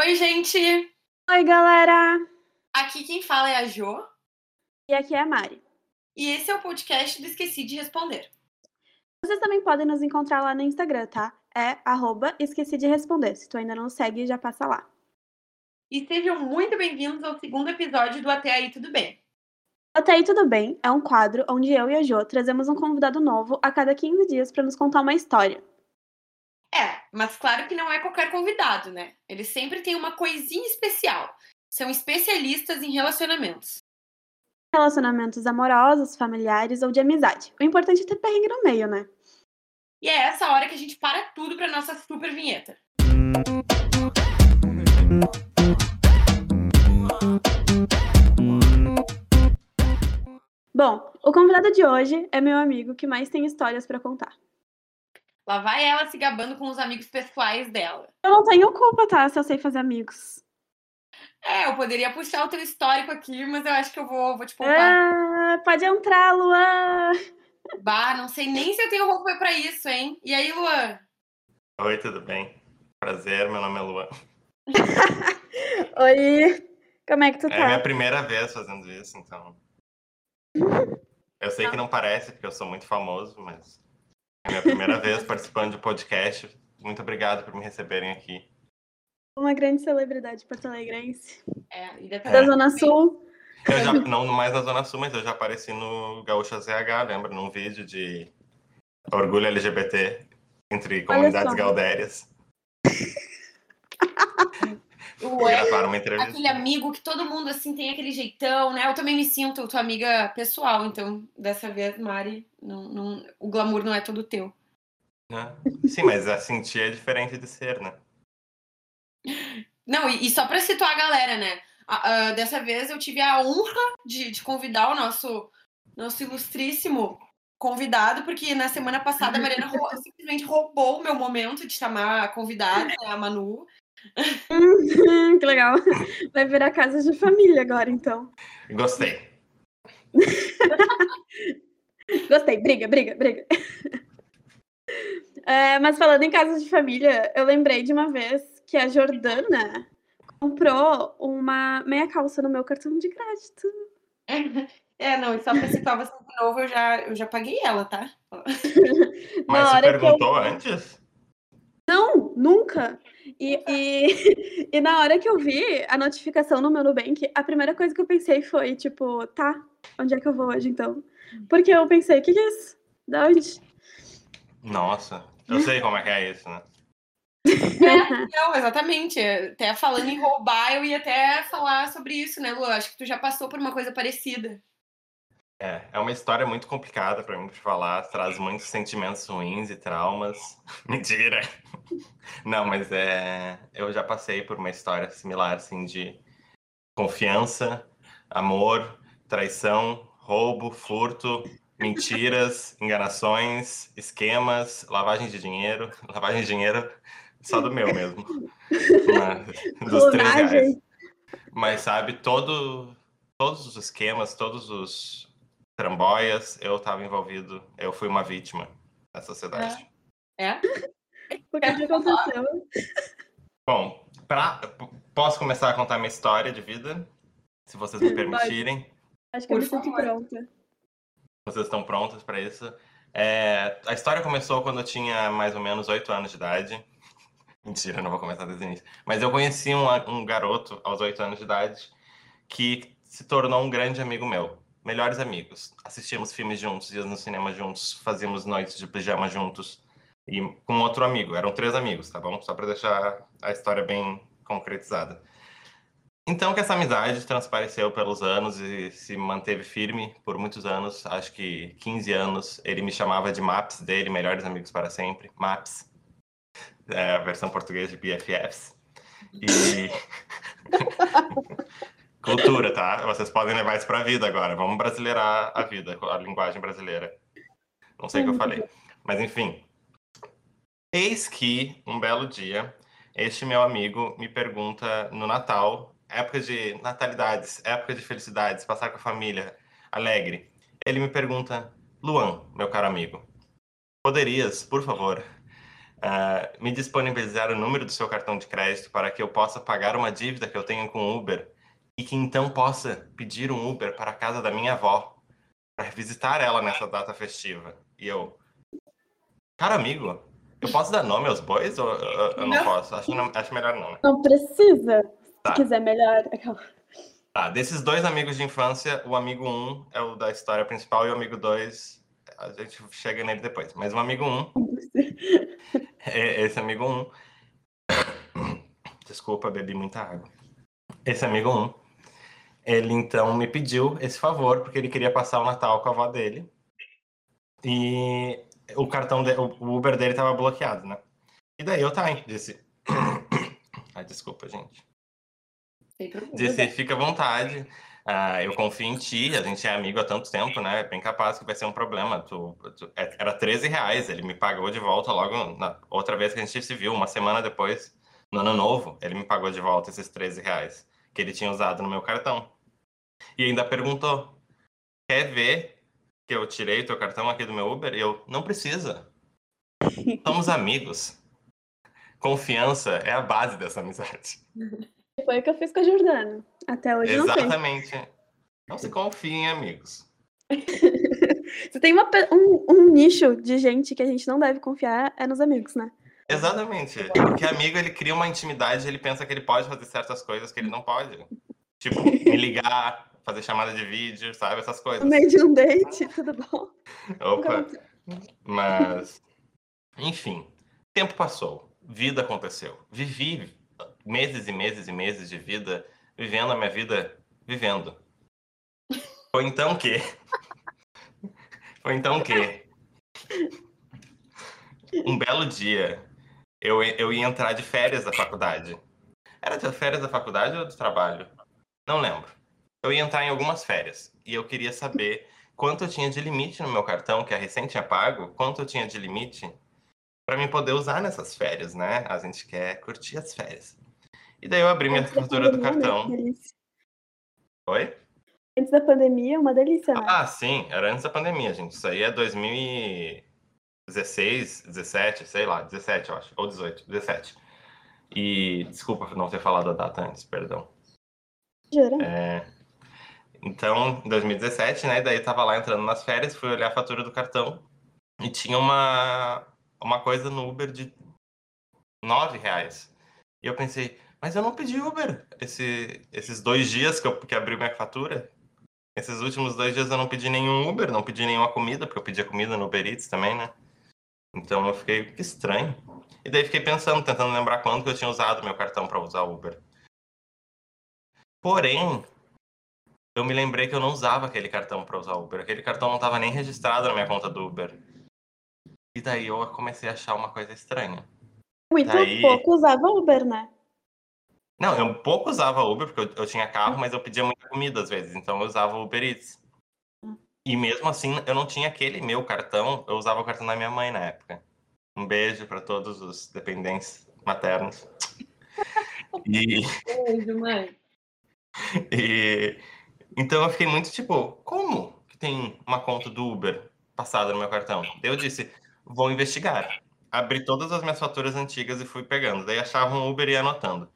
Oi, gente! Oi, galera! Aqui quem fala é a Jo. E aqui é a Mari. E esse é o podcast do Esqueci de Responder. Vocês também podem nos encontrar lá no Instagram, tá? É arroba esqueci de responder. Se tu ainda não segue, já passa lá. E sejam muito bem-vindos ao segundo episódio do Até Aí Tudo Bem. Até aí tudo bem é um quadro onde eu e a Jo trazemos um convidado novo a cada 15 dias para nos contar uma história. É, mas claro que não é qualquer convidado, né? Eles sempre têm uma coisinha especial. São especialistas em relacionamentos. Relacionamentos amorosos, familiares ou de amizade. O importante é ter perrengue no meio, né? E é essa hora que a gente para tudo para nossa super vinheta. Bom, o convidado de hoje é meu amigo que mais tem histórias para contar. Lá vai ela se gabando com os amigos pessoais dela. Eu não tenho culpa, tá? Se eu sei fazer amigos. É, eu poderia puxar o teu histórico aqui, mas eu acho que eu vou, vou te poupar. Ah, pode entrar, Luan! Bah, não sei nem se eu tenho roupa pra isso, hein? E aí, Luan? Oi, tudo bem? Prazer, meu nome é Luan. Oi, como é que tu É tá? a minha primeira vez fazendo isso, então. Eu sei que não parece, porque eu sou muito famoso, mas é minha primeira vez participando de um podcast. Muito obrigado por me receberem aqui. Uma grande celebridade porto-alegrense. É, e dessa Da É. Zona Sul. Eu já, não mais na Zona Sul, mas eu já apareci no Gaúcha ZH, lembra? Num vídeo de orgulho LGBT entre comunidades só. O Gravaram uma entrevista. aquele amigo que todo mundo assim tem aquele jeitão, né? Eu também me sinto tua amiga pessoal, então dessa vez, Mari, não, não- o glamour não é todo teu. né? Sim, mas a sentir é diferente de ser, né? Não, e, e só pra situar a galera, né? Dessa vez eu tive a honra de, de convidar o nosso, nosso ilustríssimo convidado, porque na semana passada a Mariana simplesmente roubou o meu momento de chamar a convidada, né, a Manu. Hum, que legal. Vai virar casa de família agora, então. Gostei. Gostei. Briga, briga, briga. É, mas falando em casa de família, eu lembrei de uma vez que a Jordana comprou uma meia calça no meu cartão de crédito. É, não, e só pra situar você de novo, eu já, eu já paguei ela, tá? Mas Na você hora que eu- perguntou antes? Não, nunca. E, e, e na hora que eu vi a notificação no meu Nubank, a primeira coisa que eu pensei foi, tipo, tá, onde é que eu vou hoje então? Porque eu pensei, o que, que é isso? Da onde? Nossa, eu sei como é que é isso, né? Não, exatamente. Até falando em roubar, eu ia até falar sobre isso, né, Lu? Acho que tu já passou por uma coisa parecida. É, é uma história muito complicada pra mim falar, traz muitos sentimentos ruins e traumas. Mentira! Não, mas é, eu já passei por uma história similar, assim, de confiança, amor, traição, roubo, furto, mentiras, enganações, esquemas, lavagem de dinheiro, lavagem de dinheiro só do meu mesmo, Mas- dos três reais. Mas sabe, todo, todos os esquemas, todos os tramboias, eu estava envolvido, eu fui uma vítima da sociedade. É? O que, aconteceu? Bom, pra, posso começar a contar minha história de vida? Se vocês me permitirem. Acho que eu me sinto pronta. Vocês estão prontos para isso? É, a história começou quando eu tinha mais ou menos 8 anos de idade. Mentira, não vou começar desde o início. Mas eu conheci um, um garoto aos 8 anos de idade que se tornou um grande amigo meu. Melhores amigos. Assistíamos filmes juntos, íamos no cinema juntos, fazíamos noites de pijama juntos. E com outro amigo. Eram três amigos, tá bom? Só para deixar a história bem concretizada. Então que essa amizade transpareceu pelos anos e se manteve firme por muitos anos, acho que 15 anos. Ele me chamava de MAPS dele, Melhores Amigos para Sempre, MAPS. É a versão portuguesa de BFFs. E cultura, tá? Vocês podem levar isso para a vida agora. Vamos brasileirar a vida, com a linguagem brasileira. Não sei o que eu falei, mas enfim. Eis que um belo dia, este meu amigo me pergunta no Natal época de natalidades, época de felicidades, passar com a família, alegre. Ele me pergunta, Luan, meu caro amigo, poderias, por favor, uh, me disponibilizar o número do seu cartão de crédito para que eu possa pagar uma dívida que eu tenho com o Uber e que então possa pedir um Uber para a casa da minha avó para visitar ela nessa data festiva. E eu, cara amigo, eu posso dar nome aos bois ou eu, eu não, não, posso? Acho, não, acho melhor não, né? Não precisa. Tá. Se quiser melhor. Tá, desses dois amigos de infância, o amigo 1 um é o da história principal e o amigo 2, a gente chega nele depois. Mas o amigo 1, um, é esse amigo 1, um, desculpa, bebi muita água. Esse amigo 1, um, ele então me pediu esse favor, porque ele queria passar o Natal com a avó dele. E o cartão, de, o Uber dele estava bloqueado, né? E daí eu, tá, disse... Ai, desculpa, gente. Disse, fica à vontade. Uh, eu confio em ti, a gente é amigo há tanto tempo, né? É bem capaz que vai ser um problema. Tu, tu, é, era 13 reais, ele me pagou de volta logo na outra vez que a gente se viu, uma semana depois, no ano novo, ele me pagou de volta esses 13 reais que ele tinha usado no meu cartão. E ainda perguntou: quer ver que eu tirei teu cartão aqui do meu Uber? E eu, não precisa. Somos amigos. Confiança é a base dessa amizade. Foi o que eu fiz com a Jordana. Até hoje Exatamente. não Não se confie em amigos. Você tem uma, um, um, nicho de gente que a gente não deve confiar é nos amigos, né? Exatamente. Porque amigo, ele cria uma intimidade, ele pensa que ele pode fazer certas coisas que ele não pode. Tipo, me ligar, fazer chamada de vídeo, sabe? Essas coisas. No meio de um date, tudo bom? Opa. Mas, enfim, tempo passou, vida aconteceu. Vivi meses e meses e meses de vida vivendo a minha vida vivendo. Foi então que. Foi então que. Um belo dia, eu, eu ia entrar de férias da faculdade. Era de férias da faculdade ou do trabalho? Não lembro. Eu ia entrar em algumas férias e eu queria saber quanto eu tinha de limite no meu cartão, que a recente tinha pago, quanto eu tinha de limite para mim poder usar nessas férias, né? A gente quer curtir as férias. E daí eu abri minha fatura do né? cartão. Oi? Antes da pandemia, uma delícia, né? Ah, sim, era antes da pandemia, gente. Isso aí é 2016, 17, sei lá, 17, eu acho. Ou 18, 17. E desculpa por não ter falado a data antes, perdão. Jura? É... Então, em 2017, né? Daí eu tava lá entrando nas férias, fui olhar a fatura do cartão e tinha uma, uma coisa no Uber de 9 reais. E eu pensei, mas eu não pedi Uber esse, esses dois dias que eu que abri minha fatura. Esses últimos dois dias eu não pedi nenhum Uber, não pedi nenhuma comida, porque eu pedi comida no Uber Eats também, né? Então eu fiquei, que estranho. E daí fiquei pensando, tentando lembrar quando que eu tinha usado meu cartão para usar Uber. Porém, eu me lembrei que eu não usava aquele cartão para usar Uber. Aquele cartão não estava nem registrado na minha conta do Uber. E daí eu comecei a achar uma coisa estranha. Muito daí... pouco usava Uber, né? Não, eu pouco usava Uber, porque eu, eu, tinha carro, mas eu pedia muita comida às vezes, então eu usava o Uber Eats. E mesmo assim, eu não tinha aquele meu cartão, eu usava o cartão da minha mãe na época. Um beijo para todos os dependentes maternos. E... Beijo, mãe. E... Então eu fiquei muito tipo, como que tem uma conta do Uber passada no meu cartão? Eu disse, vou investigar. Abri todas as minhas faturas antigas e fui pegando. Daí achava um Uber e ia anotando.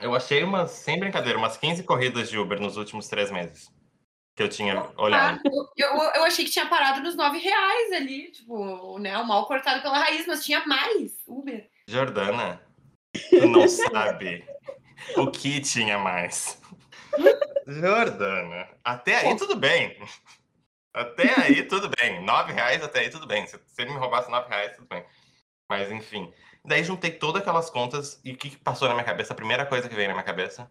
Eu achei umas, sem brincadeira, umas 15 corridas de Uber nos últimos três meses. Que eu tinha olhado. Ah, eu, eu achei que tinha parado nos 9 reais ali, tipo, né? O mal cortado pela raiz, mas tinha mais Uber. Jordana, tu não sabe o que tinha mais. Jordana, até aí tudo bem. Até aí tudo bem. 9 reais até aí tudo bem. Se, se ele me roubasse 9 reais, tudo bem. Mas enfim. Daí juntei todas aquelas contas e o que passou na minha cabeça? A primeira coisa que veio na minha cabeça?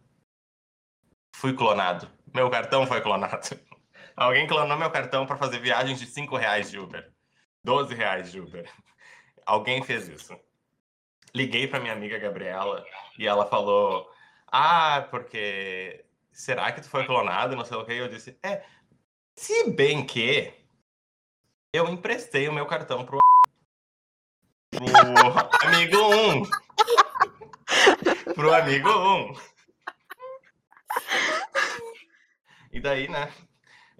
Fui clonado. Meu cartão foi clonado. Alguém clonou meu cartão para fazer viagens de 5 reais de Uber. 12 reais de Uber. Alguém fez isso. Liguei para minha amiga Gabriela e ela falou: Ah, porque será que tu foi clonado? Não sei o que. Eu disse: É, se bem que eu emprestei o meu cartão pro pro amigo 1. Um. Pro amigo 1. Um. E daí, né?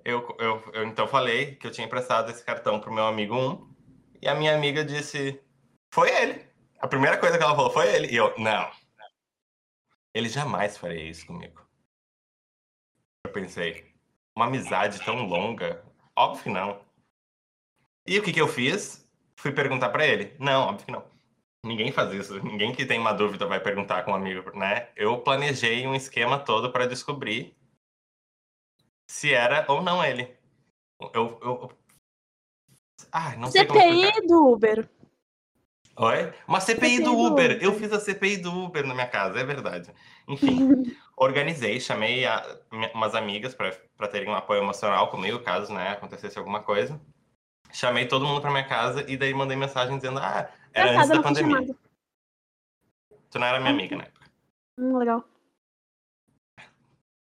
Eu, eu, eu então falei que eu tinha emprestado esse cartão pro meu amigo 1. Um, e a minha amiga disse: Foi ele. A primeira coisa que ela falou foi ele. E eu, não. Ele jamais faria isso comigo. Eu pensei, uma amizade tão longa? Óbvio que não. E o que, que eu fiz? Fui perguntar para ele. Não, óbvio que não. Ninguém faz isso. Ninguém que tem uma dúvida vai perguntar com um amigo, né? Eu planejei um esquema todo para descobrir se era ou não ele. Eu, eu... Ah, não sei como explicar. Uber. Oi? Uma CPI, CPI do do Uber. Uber. Eu fiz a CPI do Uber na minha casa, é verdade. Enfim, organizei, chamei a- umas amigas para terem um apoio emocional comigo, caso né, acontecesse alguma coisa. Chamei todo mundo para minha casa e daí mandei mensagem dizendo: Ah, era antes da pandemia. chamada. Tu não era minha amiga, né? Hum, legal.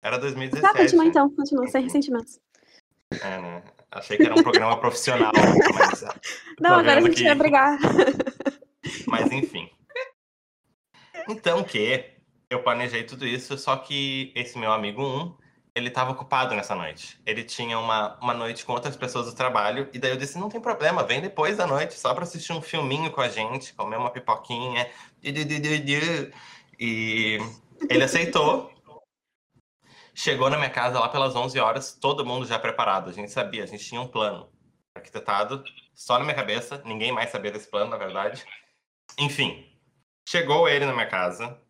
Era Tá, 2017. continua então, continua, sem ressentimentos. É, né? Achei que era um programa profissional, mas, Não, agora a gente que- vai brigar. Mas enfim. Então que eu planejei tudo isso, só que esse meu amigo um, ele estava ocupado nessa noite. Ele tinha uma, uma noite com outras pessoas do trabalho, e daí eu disse, não tem problema, vem depois da noite, só para assistir um filminho com a gente, comer uma pipoquinha. E ele aceitou. Chegou na minha casa lá pelas 11 horas, todo mundo já preparado. A gente sabia, a gente tinha um plano arquitetado, só na minha cabeça, ninguém mais sabia desse plano, na verdade. Enfim, chegou ele na minha casa.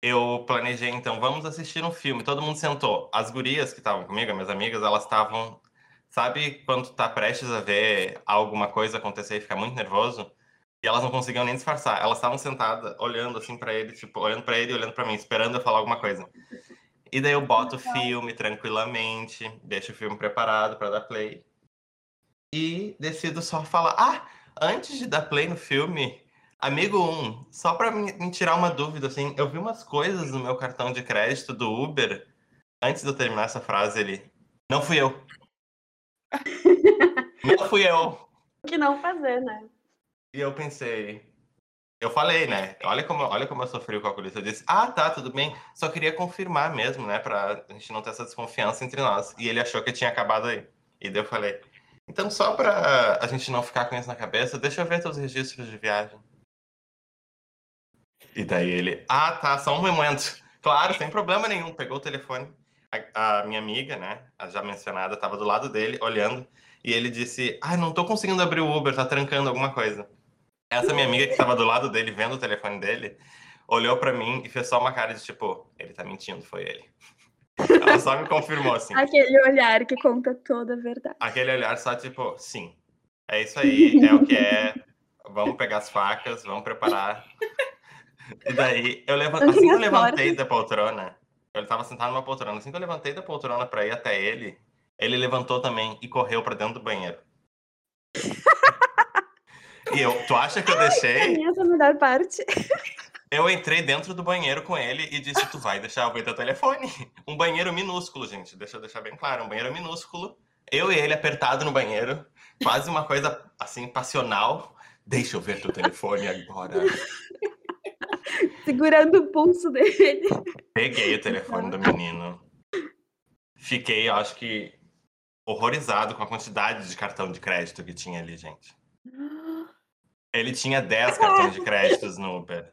Eu planejei, então, vamos assistir um filme. Todo mundo sentou. As gurias que estavam comigo, minhas amigas, elas estavam. Sabe quando tá prestes a ver alguma coisa acontecer e ficar muito nervoso? E elas não conseguiam nem disfarçar. Elas estavam sentadas, olhando assim pra ele, tipo, olhando pra ele e olhando pra mim, esperando eu falar alguma coisa. E daí eu boto o filme tranquilamente, deixo o filme preparado pra dar play. E decido só falar: ah, antes de dar play no filme, amigo 1, só pra me, tirar uma dúvida, assim, eu vi umas coisas no meu cartão de crédito do Uber. Antes de eu terminar essa frase, ele. Não fui eu. Não fui eu. Que não fazer, né? E eu pensei. Eu falei, né? Olha como, olha como eu sofri o calculista. Eu disse, ah, tá, tudo bem. Só queria confirmar mesmo, né? Pra gente não ter essa desconfiança entre nós. E ele achou que tinha acabado aí. E daí eu falei, então só pra a gente não ficar com isso na cabeça, deixa eu ver teus registros de viagem. E daí ele, ah, tá, só um momento. Claro, sem problema nenhum. Pegou o telefone. A, a minha amiga, né, a já mencionada, tava do lado dele, olhando. E ele disse, ah, não tô conseguindo abrir o Uber, tá trancando alguma coisa. Essa minha amiga que tava do lado dele, vendo o telefone dele, olhou pra mim e fez só uma cara de tipo, ele tá mentindo, foi ele. Ela só me confirmou, assim. Aquele olhar que conta toda a verdade. Aquele olhar só tipo, sim, é isso aí, é o que é. Vamos pegar as facas, vamos preparar. E daí, eu levan... Tranquem assim que eu levantei da poltrona, ele tava sentado numa poltrona, assim que eu levantei da poltrona pra ir até ele, ele levantou também e correu pra dentro do banheiro. E eu, tu acha que eu deixei? mim, essa é a melhor parte. Eu entrei dentro do banheiro com ele e disse: Tu vai deixar eu ver teu telefone? Um banheiro minúsculo, gente. Deixa eu deixar bem claro: um banheiro minúsculo. Eu e ele apertado no banheiro, quase uma coisa assim, passional. Deixa eu ver teu telefone agora. Segurando o pulso dele. Peguei o telefone do menino. Fiquei, eu acho que, horrorizado com a quantidade de cartão de crédito que tinha ali, gente. Ele tinha 10 cartões de créditos no Uber.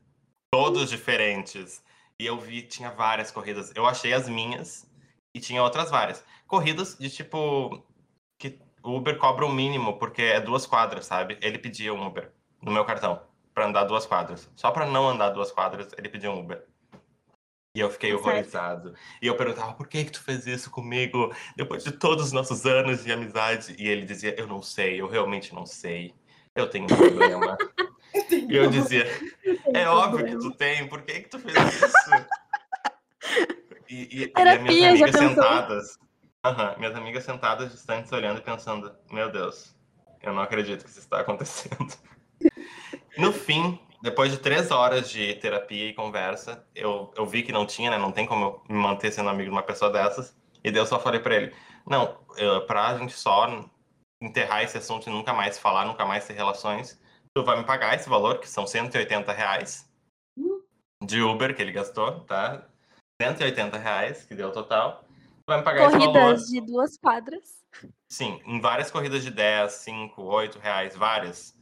Todos diferentes. E eu vi, tinha várias corridas. Eu achei as minhas e tinha outras várias. Corridas de tipo. que o Uber cobra o mínimo, porque é duas quadras, sabe? Ele pedia um Uber no meu cartão pra andar duas quadras. Só pra não andar duas quadras, ele pedia um Uber. E eu fiquei Tá horrorizado. E eu perguntava, por que que tu fez isso comigo? Depois de todos os nossos anos de amizade. E ele dizia, eu não sei, eu realmente não sei. Eu tenho um problema. E eu dizia, é óbvio que tu tem, por que que tu fez isso? E, e, e as Terapia, minhas já amigas sentadas, aham, minhas amigas sentadas distantes olhando e pensando, meu Deus, eu não acredito que isso está acontecendo. No fim, depois de três horas de terapia e conversa, eu, eu vi que não tinha, né? Não tem como eu me manter sendo amigo de uma pessoa dessas. E daí eu só falei pra ele, não, eu, pra gente só enterrar esse assunto e nunca mais falar, nunca mais ter relações, tu vai me pagar esse valor, que são 180 reais de Uber que ele gastou, tá? 180 reais que deu o total. Tu vai me pagar esse valor. Corridas de duas quadras. Sim, em várias corridas de 10, 5, 8 reais, várias.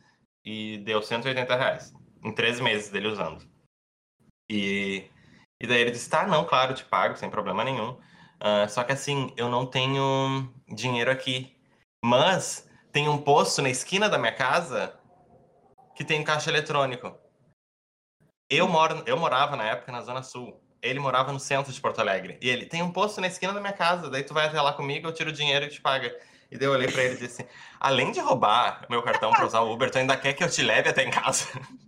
e deu 180 reais. Em três meses dele usando. E, e daí ele disse, tá, não, claro, te pago, sem problema nenhum. Uh, só que assim, eu não tenho dinheiro aqui. Mas tem um posto na esquina da minha casa que tem caixa eletrônico. Eu, moro, eu morava na época na Zona Sul. Ele morava no centro de Porto Alegre. E ele tem um posto na esquina da minha casa. Daí tu vai até lá comigo, eu tiro o dinheiro e te paga. E daí eu olhei pra ele e disse assim: além de roubar meu cartão pra usar o Uber, tu ainda quer que eu te leve até em casa?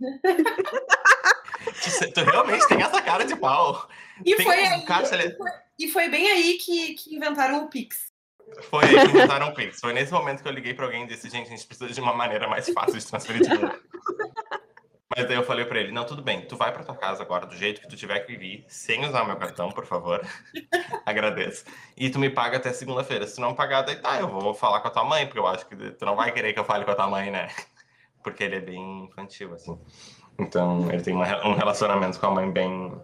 tu, tu, realmente tem essa cara de pau. E, foi, um aí, e, foi, e foi bem aí que, que inventaram o Pix. Foi aí que inventaram o Pix. Foi nesse momento que eu liguei pra alguém e disse: gente, a gente precisa de uma maneira mais fácil de transferir dinheiro. Mas daí eu falei pra ele, não, tudo bem, tu vai pra tua casa agora, do jeito que tu tiver que vir, sem usar meu cartão, por favor. Agradeço. E tu me paga até segunda-feira. Se tu não pagar, daí tá, eu vou falar com a tua mãe, porque eu acho que tu não vai querer que eu fale com a tua mãe, né? Porque ele é bem infantil, assim. Então, ele tem um relacionamento com a mãe bem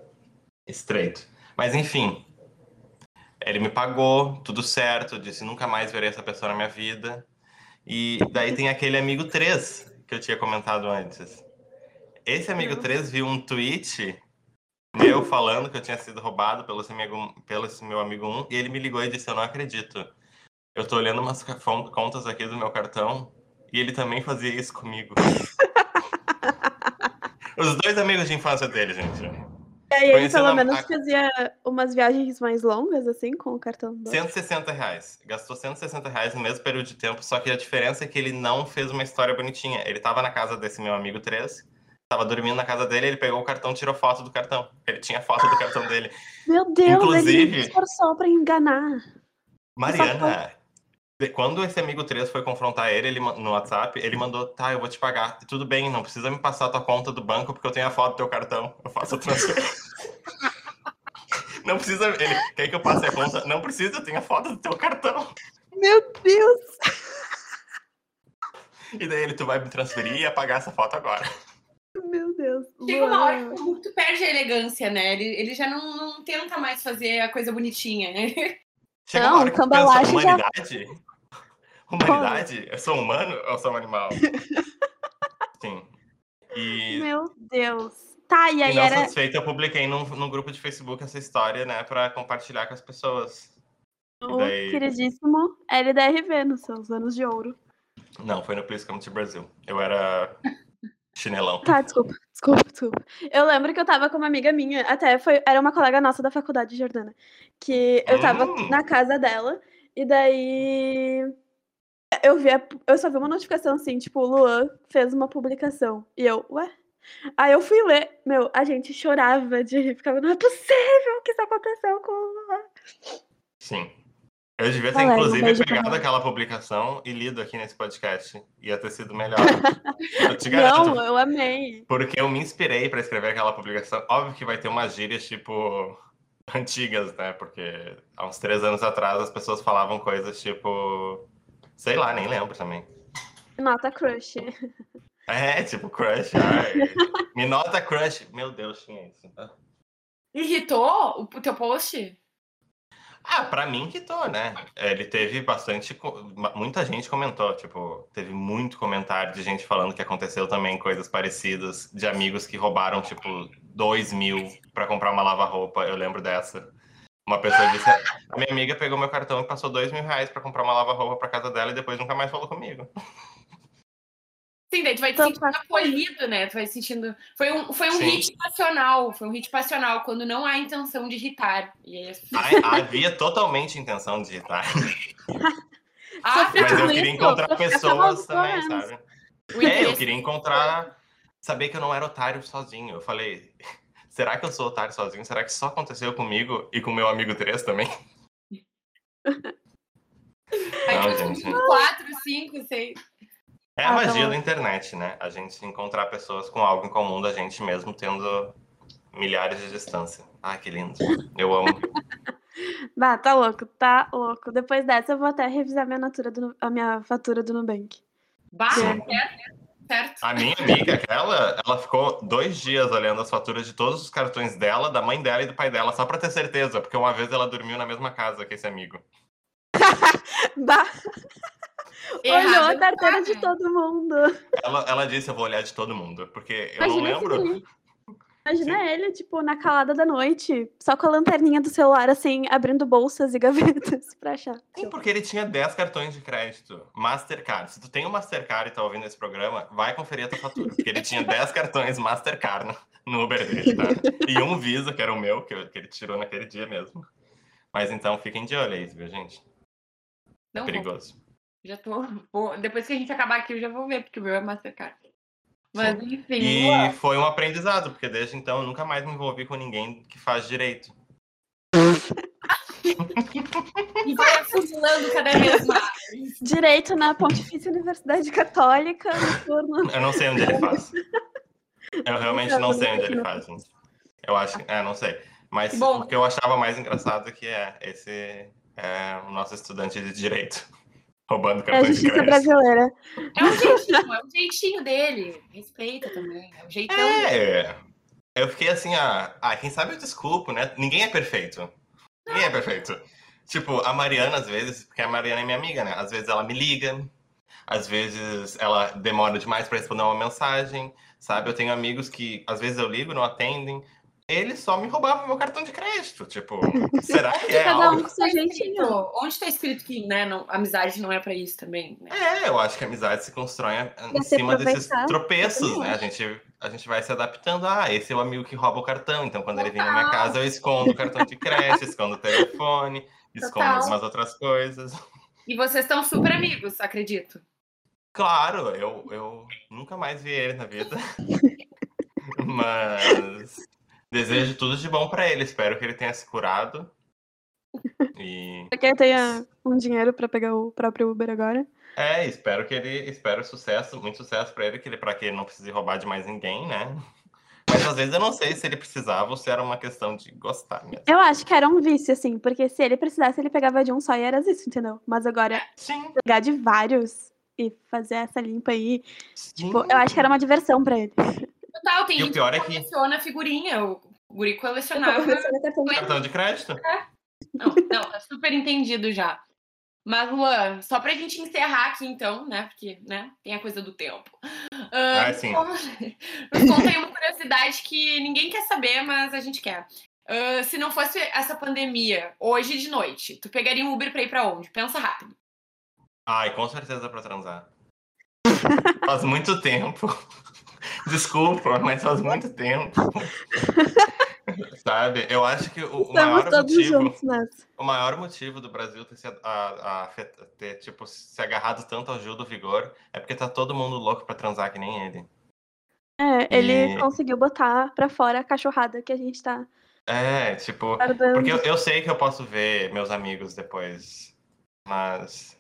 estreito. Mas, enfim, ele me pagou, tudo certo, disse nunca mais verei essa pessoa na minha vida. E daí tem aquele amigo 3 que eu tinha comentado antes esse amigo 3 viu um tweet meu falando que eu tinha sido roubado pelo amigo, pelo meu amigo 1 e ele me ligou e disse: Eu não acredito. Eu tô olhando umas contas aqui do meu cartão e ele também fazia isso comigo. Os dois amigos de infância dele, gente. E aí ele pelo menos a... fazia umas viagens mais longas, assim, com o cartão. 160 reais. Gastou 160 reais no mesmo período de tempo, só que a diferença é que ele não fez uma história bonitinha. Ele tava na casa desse meu amigo 3 tava dormindo na casa dele, ele pegou o cartão, tirou foto do cartão. Ele tinha foto do cartão dele. Meu Deus, Inclusive, ele esforçou pra enganar. Mariana, quando esse amigo 3 foi confrontar ele, ele no WhatsApp, ele mandou, tá, eu vou te pagar. Tudo bem, não precisa me passar a tua conta do banco, porque eu tenho a foto do teu cartão. Eu faço a transferência. não precisa. Ele quer que eu passe a conta? Não precisa, eu tenho a foto do teu cartão. Meu Deus! E daí ele, tu vai me transferir e apagar essa foto agora. Chega uma hora que tu perde a elegância, né? Ele, ele já não, não tenta mais fazer a coisa bonitinha, né? Chega não, uma hora que pensa, humanidade? Já... Humanidade? Eu sou humano ou sou um animal? Sim. E... Meu Deus. Tá, e aí e não era... satisfeito, eu publiquei num, num grupo de Facebook essa história, né? Pra compartilhar com as pessoas. O daí... queridíssimo LDRV nos seus anos de ouro. Não, foi no Please Come to Brasil. Eu era Chinelão. Tá, desculpa, desculpa, desculpa. Eu lembro que eu tava com uma amiga minha, até foi, era uma colega nossa da faculdade, Jordana, que eu tava hum. na casa dela, e daí eu vi, a, eu só vi uma notificação assim, tipo, o Luan fez uma publicação, e eu, ué? Aí eu fui ler, meu, a gente chorava de rir, ficava, não é possível que isso aconteceu com o Luan. Sim. Eu devia ter, Valeu, inclusive, um pegado aquela publicação e lido aqui nesse podcast. Ia ter sido melhor. eu te garanto. Não, eu amei. Porque eu me inspirei para escrever aquela publicação. Óbvio que vai ter umas gírias, tipo, antigas, né? Porque há uns três anos atrás as pessoas falavam coisas tipo. Sei lá, nem lembro também. Nota crush. É, tipo, crush. Ai. me nota crush. Meu Deus, tinha isso. Irritou o teu post? Ah, pra mim que tô, né? É, ele teve bastante. Muita gente comentou, tipo, teve muito comentário de gente falando que aconteceu também coisas parecidas, de amigos que roubaram, tipo, dois mil pra comprar uma lava-roupa. Eu lembro dessa. Uma pessoa disse: a minha amiga pegou meu cartão e passou dois mil reais pra comprar uma lava-roupa pra casa dela e depois nunca mais falou comigo. Sim, daí tu vai te sentindo acolhido, né? Tu vai sentindo. Foi um, foi um hit passional, foi um hit passional, quando não há intenção de irritar. E Havia totalmente intenção de irritar. ah, Mas eu queria encontrar pessoas também, sabe? É, eu queria encontrar. Saber que eu não era otário sozinho. Eu falei, será que eu sou otário sozinho? Será que só aconteceu comigo e com meu amigo 3 também? Aí, não, gente. 4, 5, 6. É a ah, magia tá da internet, né? A gente encontrar pessoas com algo em comum da gente mesmo tendo milhares de distância. Ah, que lindo. Eu amo. bah, tá louco, tá louco. Depois dessa eu vou até revisar minha, do, a minha fatura do Nubank. Bah, certo, certo. A minha amiga, aquela, ela ficou dois dias olhando as faturas de todos os cartões dela, da mãe dela e do pai dela, só pra ter certeza, porque uma vez ela dormiu na mesma casa que esse amigo. bah. Olhou a carteira de todo mundo. Ela, ela disse, eu vou olhar de todo mundo, porque eu Imagina não lembro. Imagina ele, tipo, na calada da noite, só com a lanterninha do celular, assim, abrindo bolsas e gavetas pra achar. Sim, porque ele tinha 10 cartões de crédito. Mastercard. Se tu tem um Mastercard e tá ouvindo esse programa, vai conferir a tua fatura. Porque ele tinha 10 cartões Mastercard no, Uber dele, tá? E um Visa, que era o meu, que, eu- que ele tirou naquele dia mesmo. Mas então fiquem de olho aí, viu, gente? É Não vou. Já tô. vou- Depois que a gente acabar aqui, eu já vou ver, porque o meu é Mastercard. Mas enfim, E foi um aprendizado, porque desde então eu nunca mais me envolvi com ninguém que faz direito. e vai afundilando cada vez mais. Direito na Pontifícia Universidade Católica, no turno. Eu não sei onde ele faz. Eu realmente não sei onde ele faz, gente. Eu acho que. É, não sei. Mas bom. o que eu achava mais engraçado é que é esse é o nosso estudante de direito roubando É a cartão de justiça brasileira. É um jeitinho, é um jeitinho dele. Respeita também. É o jeitão dele. É. Eu fiquei assim, ah, ah, quem sabe eu desculpo, né? Ninguém é perfeito. Ninguém é perfeito. Tipo, a Mariana, às vezes, porque a Mariana é minha amiga, né? Às vezes ela me liga, às vezes ela demora demais pra responder uma mensagem, sabe? Eu tenho amigos que, às vezes eu ligo, não atendem. Eles só me roubavam meu cartão de crédito. Tipo, será que é Cada um com seu jeitinho. escrito- Onde tá escrito que né, não, amizade não é pra isso também? Né? É, eu acho que a amizade se constrói em cima desses tropeços, né? A gente, a gente vai se adaptando. Ah, esse é o amigo que rouba o cartão. Então, quando ele vem na minha Total. casa, eu escondo o cartão de crédito, escondo o telefone, escondo Total. algumas outras coisas. E vocês estão super amigos, acredito. Claro, eu, eu nunca mais vi ele na vida. Mas desejo tudo de bom pra ele. Espero que ele tenha se curado. E Pra quem tenha um dinheiro pra pegar o próprio Uber agora. é, espero que ele, espero sucesso, muito sucesso pra ele, que ele para que ele não precise roubar de mais ninguém, né? Mas às vezes eu não sei se ele precisava ou se era uma questão de gostar mesmo. Eu acho que era um vício, assim, porque se ele precisasse, ele pegava de um só e era isso, entendeu? Mas agora, Sim, pegar de vários e fazer essa limpa aí, tipo, eu acho que era uma diversão pra ele. Total, tem E o gente pior que é que- coleciona figurinha. O guri colecionava. Cartão de crédito? Não, não, tá super entendido já. Mas, Luan, só pra gente encerrar aqui, então, né? Porque, né, tem a coisa do tempo. Ah, Ah, sim. Nos conta aí uma curiosidade que ninguém quer saber, mas a gente quer. Ah, se não fosse essa pandemia, hoje de noite, tu pegaria um Uber pra ir pra onde? Pensa rápido. Ai, com certeza pra transar. Faz muito tempo. Desculpa, mas faz muito tempo. Sabe? Eu acho que o, o Estamos maior todos motivo. juntos nessa. O maior motivo do Brasil ter, se, a- a- ter, tipo, se agarrado tanto ao Gil do Vigor é porque tá todo mundo louco pra transar que nem ele. É, ele E- conseguiu botar pra fora a cachorrada que a gente tá É, tipo. guardando. Porque eu, eu sei que eu posso ver meus amigos depois, mas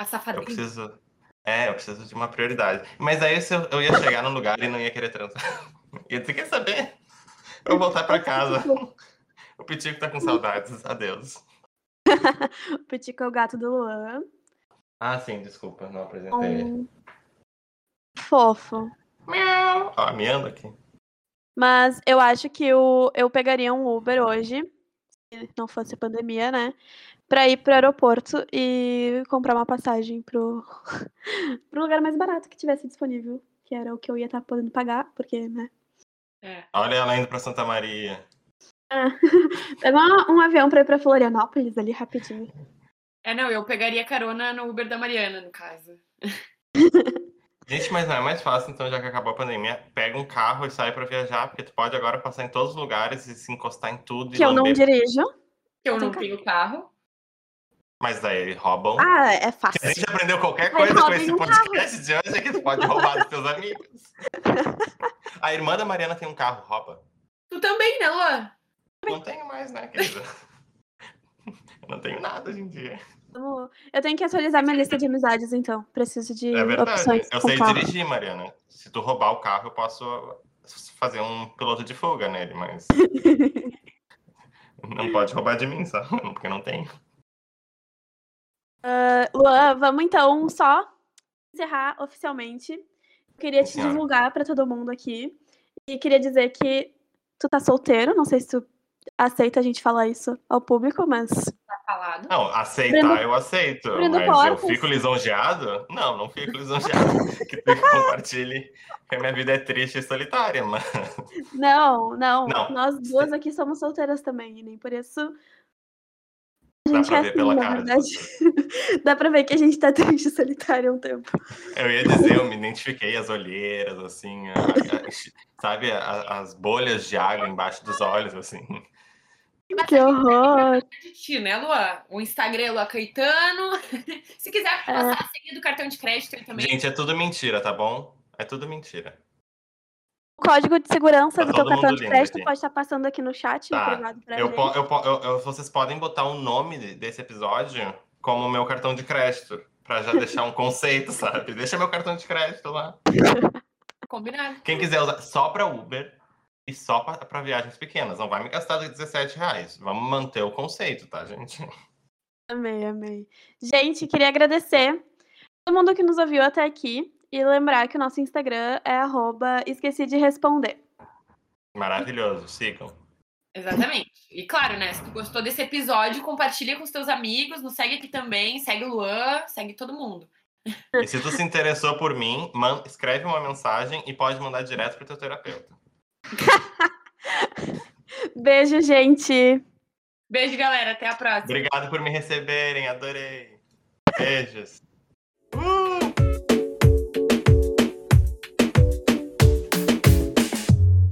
A eu safadeza. preciso. É, eu preciso de uma prioridade. Mas aí se eu, eu ia chegar num lugar e não ia querer transar. Ia dizer, quer saber? Eu vou voltar pra casa. O Pitico tá com saudades. Adeus. O Pitico é o gato do Luan. Ah, sim, desculpa, não apresentei. Um... Fofo. Miau. Ó, miando aqui. Mas eu acho que o, eu pegaria um Uber hoje, se não fosse pandemia, né? Pra ir pro aeroporto e comprar uma passagem pro, pro lugar mais barato que tivesse disponível. Que era o que eu ia estar podendo pagar, porque, né? É. Olha ela indo pra Santa Maria. Pega um, um avião pra ir pra Florianópolis ali rapidinho. É, não, eu pegaria carona no Uber da Mariana, no caso. Gente, mas não é mais fácil, então, já que acabou a pandemia, pega um carro e sai pra viajar, porque tu pode agora passar em todos os lugares e se encostar em tudo. e Que eu não dirijo. Eu não Tem tenho carro. Mas daí roubam. Ah, é A fácil. gente aprendeu qualquer coisa com esse um podcast de hoje é que tu pode roubar dos teus amigos. A irmã da Mariana tem um carro, rouba. Tu também, né, Luan? Não tenho mais, né, querida? Eu não tenho nada hoje em dia. Eu tenho que atualizar minha lista de amizades, então. Preciso de É verdade. opções Eu sei carro. dirigir, Mariana. Se tu roubar o carro, eu posso fazer um piloto de fuga nele, mas. Não pode roubar de mim, só, porque não tem. Luan, vamos então só encerrar oficialmente. Eu queria te senhora. divulgar pra todo mundo aqui. E queria dizer que tu tá solteiro. Não sei se tu aceita a gente falar isso ao público, mas Falado. Não, aceitar eu aceito, abrindo mas eu portas. fico lisonjeado? Não, não fico lisonjeado. que tu compartilhe que a minha vida é triste e solitária, mas Não, não, Não. Nós duas aqui somos solteiras também, e nem por isso. Dá pra é ver assim, pela cara de verdade. Dá pra ver que a gente tá triste e solitária há um tempo. eu ia dizer, eu me identifiquei as olheiras, assim, a- a- sabe, a- as bolhas de água embaixo dos olhos, assim. Que horror! de ti, né, Lua? O Instagram é Lua Caetano. Se quiser passar a senha do cartão de crédito aí também. Gente, é tudo mentira, tá bom? É tudo mentira. O código de segurança Tá do teu cartão de crédito aqui. pode estar passando aqui no chat Tá. privado pra Eu, gente. po- eu, po- eu- eu- vocês podem botar o nome de- desse episódio como meu cartão de crédito, pra já deixar um conceito, sabe? Deixa meu cartão de crédito lá. Combinado. Quem quiser usar só para Uber e só para viagens pequenas, não vai me gastar 17 reais. Vamos manter o conceito, tá, gente? Amei, amei. Gente, queria agradecer todo mundo que nos ouviu até aqui e lembrar que o nosso Instagram é arroba esqueci de responder. Maravilhoso, sigam. Exatamente. E claro, né? Se tu gostou desse episódio, compartilha com os teus amigos, nos segue aqui também, segue o Luan, segue todo mundo. E se tu se interessou por mim, man- escreve uma mensagem e pode mandar direto pro teu terapeuta. Beijo, gente! Beijo, galera. Até a próxima. Obrigado por me receberem, adorei. Beijos.